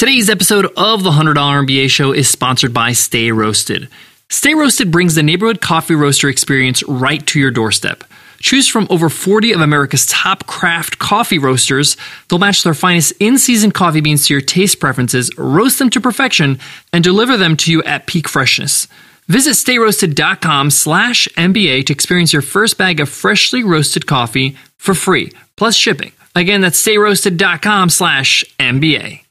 Today's episode of the $100 MBA show is sponsored by Stay Roasted. Stay Roasted brings the neighborhood coffee roaster experience right to your doorstep. Choose from over 40 of America's top craft coffee roasters. They'll match their finest in season coffee beans to your taste preferences, roast them to perfection, and deliver them to you at peak freshness. Visit stayroasted.com slash MBA to experience your first bag of freshly roasted coffee for free, plus shipping. Again, that's stayroasted.com slash MBA.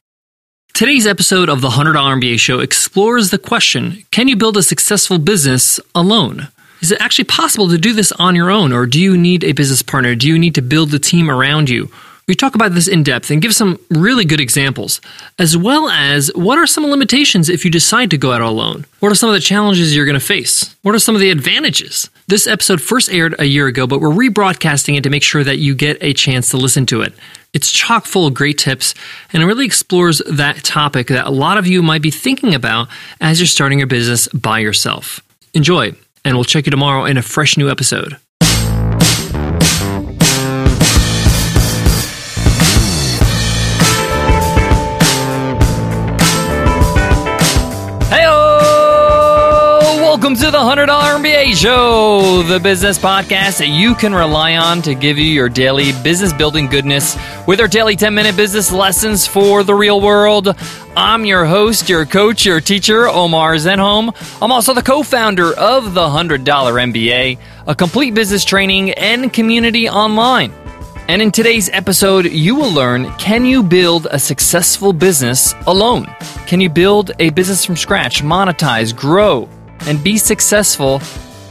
Today's episode of the $100 MBA show explores the question Can you build a successful business alone? Is it actually possible to do this on your own, or do you need a business partner? Do you need to build the team around you? We talk about this in depth and give some really good examples, as well as what are some limitations if you decide to go out alone? What are some of the challenges you're going to face? What are some of the advantages? This episode first aired a year ago, but we're rebroadcasting it to make sure that you get a chance to listen to it. It's chock full of great tips, and it really explores that topic that a lot of you might be thinking about as you're starting your business by yourself. Enjoy, and we'll check you tomorrow in a fresh new episode. Welcome to the $100 MBA Show, the business podcast that you can rely on to give you your daily business building goodness with our daily 10 minute business lessons for the real world. I'm your host, your coach, your teacher, Omar Zenhom. I'm also the co founder of the $100 MBA, a complete business training and community online. And in today's episode, you will learn can you build a successful business alone? Can you build a business from scratch, monetize, grow? And be successful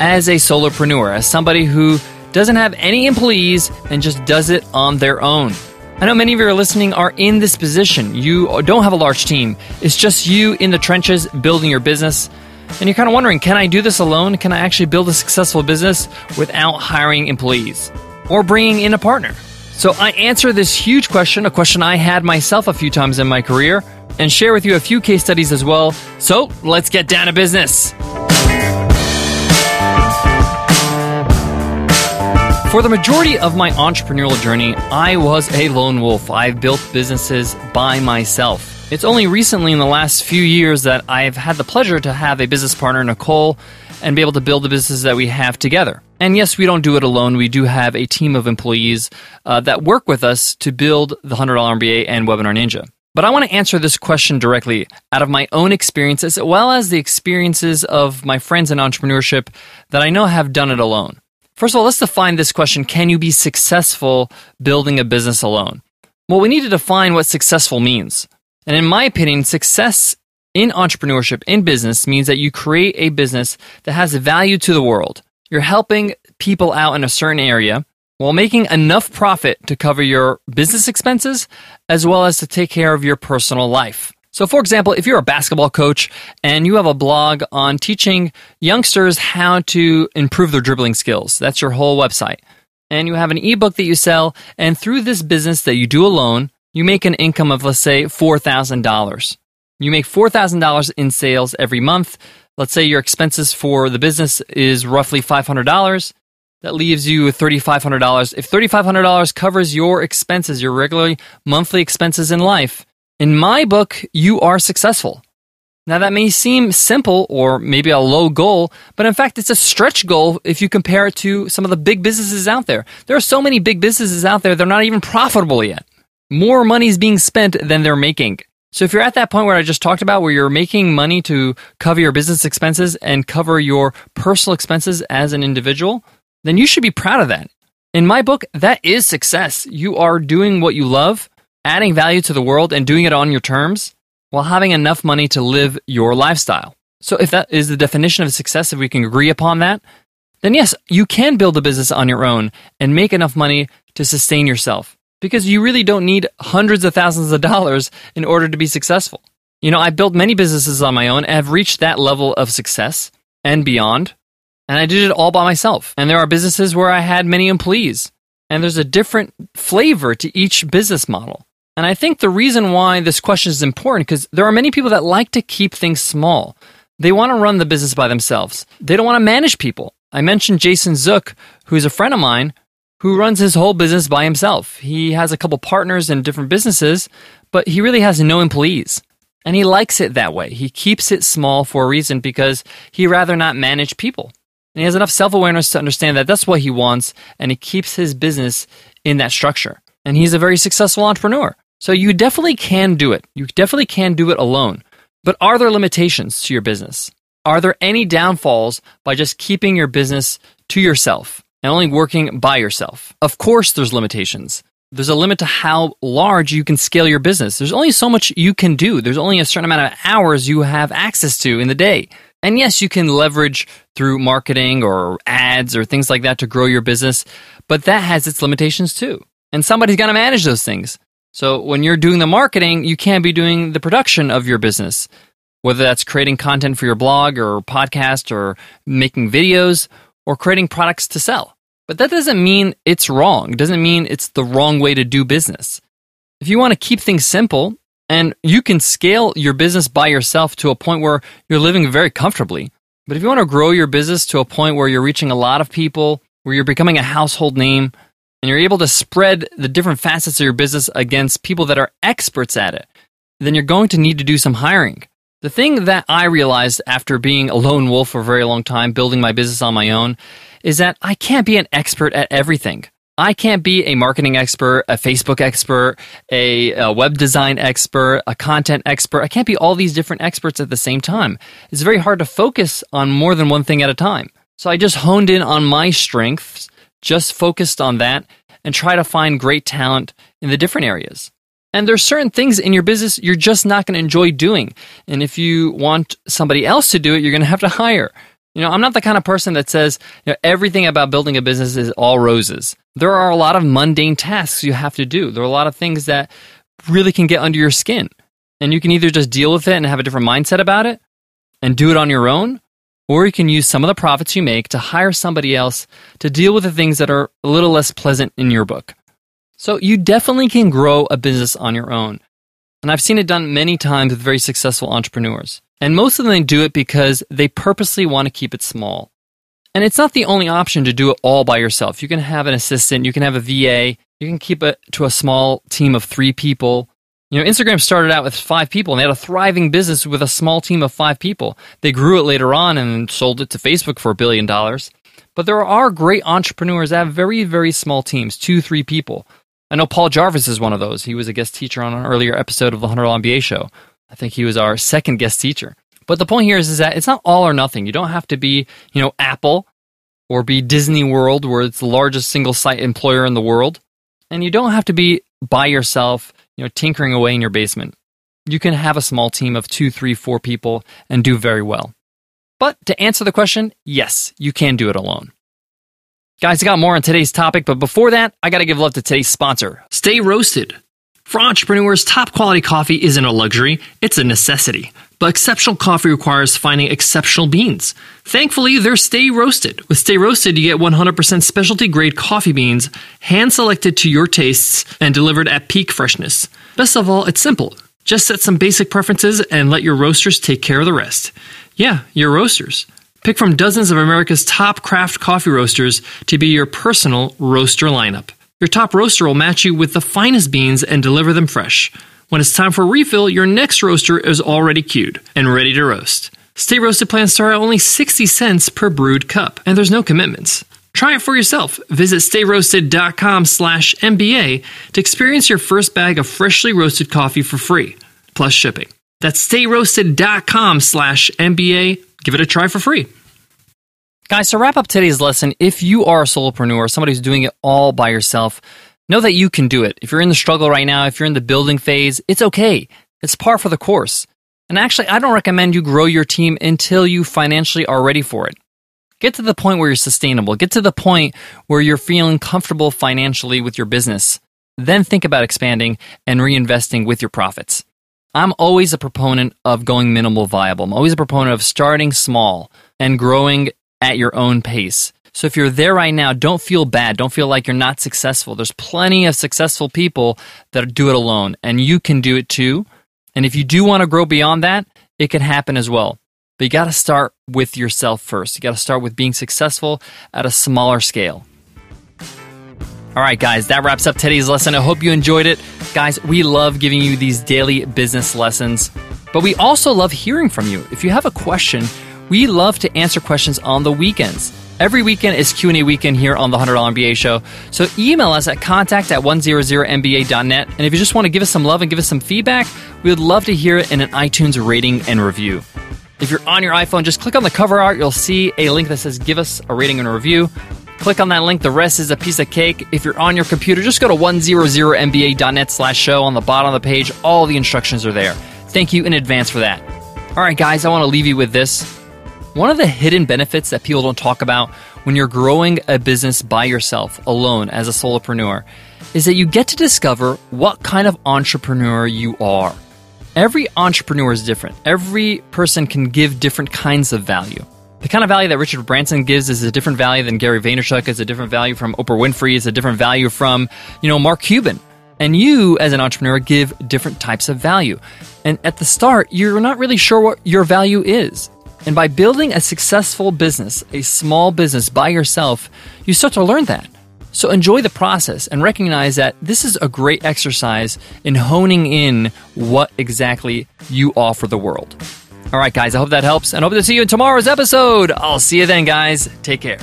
as a solopreneur, as somebody who doesn't have any employees and just does it on their own. I know many of you are listening are in this position. You don't have a large team. It's just you in the trenches building your business. And you're kind of wondering, can I do this alone? Can I actually build a successful business without hiring employees or bringing in a partner? So I answer this huge question, a question I had myself a few times in my career, and share with you a few case studies as well. So let's get down to business. For the majority of my entrepreneurial journey, I was a lone wolf. I've built businesses by myself. It's only recently in the last few years that I've had the pleasure to have a business partner, Nicole, and be able to build the businesses that we have together. And yes, we don't do it alone. We do have a team of employees uh, that work with us to build the $100 MBA and Webinar Ninja. But I want to answer this question directly out of my own experiences, as well as the experiences of my friends in entrepreneurship that I know have done it alone. First of all, let's define this question Can you be successful building a business alone? Well, we need to define what successful means. And in my opinion, success in entrepreneurship, in business, means that you create a business that has value to the world. You're helping people out in a certain area while making enough profit to cover your business expenses as well as to take care of your personal life. So, for example, if you're a basketball coach and you have a blog on teaching youngsters how to improve their dribbling skills, that's your whole website. And you have an ebook that you sell, and through this business that you do alone, you make an income of, let's say, $4,000. You make $4,000 in sales every month. Let's say your expenses for the business is roughly $500. That leaves you $3,500. If $3,500 covers your expenses, your regular monthly expenses in life, in my book, you are successful. Now, that may seem simple or maybe a low goal, but in fact, it's a stretch goal if you compare it to some of the big businesses out there. There are so many big businesses out there, they're not even profitable yet. More money is being spent than they're making. So, if you're at that point where I just talked about, where you're making money to cover your business expenses and cover your personal expenses as an individual, then you should be proud of that. In my book, that is success. You are doing what you love adding value to the world and doing it on your terms while having enough money to live your lifestyle. So, if that is the definition of success, if we can agree upon that, then yes, you can build a business on your own and make enough money to sustain yourself because you really don't need hundreds of thousands of dollars in order to be successful. You know, I built many businesses on my own and have reached that level of success and beyond, and I did it all by myself. And there are businesses where I had many employees, and there's a different flavor to each business model. And I think the reason why this question is important because there are many people that like to keep things small. They want to run the business by themselves. They don't want to manage people. I mentioned Jason Zook, who's a friend of mine, who runs his whole business by himself. He has a couple partners in different businesses, but he really has no employees. And he likes it that way. He keeps it small for a reason because he'd rather not manage people. And he has enough self awareness to understand that that's what he wants, and he keeps his business in that structure. And he's a very successful entrepreneur. So you definitely can do it. You definitely can do it alone. But are there limitations to your business? Are there any downfalls by just keeping your business to yourself and only working by yourself? Of course, there's limitations. There's a limit to how large you can scale your business. There's only so much you can do. There's only a certain amount of hours you have access to in the day. And yes, you can leverage through marketing or ads or things like that to grow your business, but that has its limitations too. And somebody's got to manage those things. So when you're doing the marketing, you can't be doing the production of your business, whether that's creating content for your blog or podcast or making videos or creating products to sell. But that doesn't mean it's wrong. It doesn't mean it's the wrong way to do business. If you want to keep things simple and you can scale your business by yourself to a point where you're living very comfortably. But if you want to grow your business to a point where you're reaching a lot of people, where you're becoming a household name, and you're able to spread the different facets of your business against people that are experts at it, then you're going to need to do some hiring. The thing that I realized after being a lone wolf for a very long time, building my business on my own, is that I can't be an expert at everything. I can't be a marketing expert, a Facebook expert, a, a, web design expert, a content expert. I can't be all these different experts at the same time. It's very hard to focus on more than one thing at a time. So I just honed in on my strengths just focused on that and try to find great talent in the different areas. And there's certain things in your business you're just not going to enjoy doing. And if you want somebody else to do it, you're going to have to hire. You know, I'm not the kind of person that says you know, everything about building a business is all roses. There are a lot of mundane tasks you have to do. There are a lot of things that really can get under your skin. And you can either just deal with it and have a different mindset about it and do it on your own, or you can use some of the profits you make to hire somebody else to deal with the things that are a little less pleasant in your book. So you definitely can grow a business on your own. And I've seen it done many times with very successful entrepreneurs. And most of them do it because they purposely want to keep it small. And it's not the only option to do it all by yourself. You can have an assistant, you can have a VA, you can keep it to a small team of three people. You know, Instagram started out with five people and they had a thriving business with a small team of five people. They grew it later on and sold it to Facebook for a billion dollars. But there are great entrepreneurs that have very, very small teams, two, three people. I know Paul Jarvis is one of those. He was a guest teacher on an earlier episode of the $100 MBA show. I think he was our second guest teacher. But the point here is, is that it's not all or nothing. You don't have to be, you know, Apple or be Disney World, where it's the largest single site employer in the world. And you don't have to be by yourself you know, tinkering away in your basement. You can have a small team of two, three, four people and do very well. But to answer the question, yes, you can do it alone. Guys, I got more on today's topic, but before that, I got to give love to today's sponsor, Stay Roasted. For entrepreneurs, top quality coffee isn't a luxury, it's a necessity. But exceptional coffee requires finding exceptional beans. Thankfully, they're Stay Roasted. With Stay Roasted, you get 100% specialty grade coffee beans, hand selected to your tastes and delivered at peak freshness. Best of all, it's simple. Just set some basic preferences and let your roasters take care of the rest. Yeah, your roasters. Pick from dozens of America's top craft coffee roasters to be your personal roaster lineup. Your top roaster will match you with the finest beans and deliver them fresh. When it's time for refill, your next roaster is already queued and ready to roast. Stay Roasted plans start at only 60 cents per brewed cup, and there's no commitments. Try it for yourself. Visit stayroasted.com slash MBA to experience your first bag of freshly roasted coffee for free, plus shipping. That's stayroasted.com slash MBA. Give it a try for free. Guys, to wrap up today's lesson, if you are a solopreneur, somebody who's doing it all by yourself, know that you can do it. If you're in the struggle right now, if you're in the building phase, it's okay. It's par for the course. And actually, I don't recommend you grow your team until you financially are ready for it. Get to the point where you're sustainable. Get to the point where you're feeling comfortable financially with your business. Then think about expanding and reinvesting with your profits. I'm always a proponent of going minimal viable. I'm always a proponent of starting small and growing at your own pace. So if you're there right now, don't feel bad. Don't feel like you're not successful. There's plenty of successful people that do it alone, and you can do it too. And if you do want to grow beyond that, it can happen as well. But you got to start with yourself first. You got to start with being successful at a smaller scale. All right, guys, that wraps up today's lesson. I hope you enjoyed it. Guys, we love giving you these daily business lessons. But we also love hearing from you. If you have a question, we love to answer questions on the weekends. Every weekend is Q&A weekend here on the $100 MBA show. So email us at contact at 100mba.net. And if you just want to give us some love and give us some feedback, we would love to hear it in an iTunes rating and review. If you're on your iPhone, just click on the cover art. You'll see a link that says give us a rating and a review. Click on that link. The rest is a piece of cake. If you're on your computer, just go to 100mba.net slash show. On the bottom of the page, all the instructions are there. Thank you in advance for that. All right, guys, I want to leave you with this. One of the hidden benefits that people don't talk about when you're growing a business by yourself, alone, as a solopreneur, is that you get to discover what kind of entrepreneur you are. Every entrepreneur is different. Every person can give different kinds of value. The kind of value that Richard Branson gives is a different value than Gary Vaynerchuk, is a different value from Oprah Winfrey, is a different value from, you know, Mark Cuban. And you, as an entrepreneur, give different types of value. And at the start, you're not really sure what your value is. And by building a successful business, a small business by yourself, you start to learn that. So enjoy the process and recognize that this is a great exercise in honing in what exactly you offer the world. All right, guys, I hope that helps and hope to see you in tomorrow's episode. I'll see you then, guys. Take care.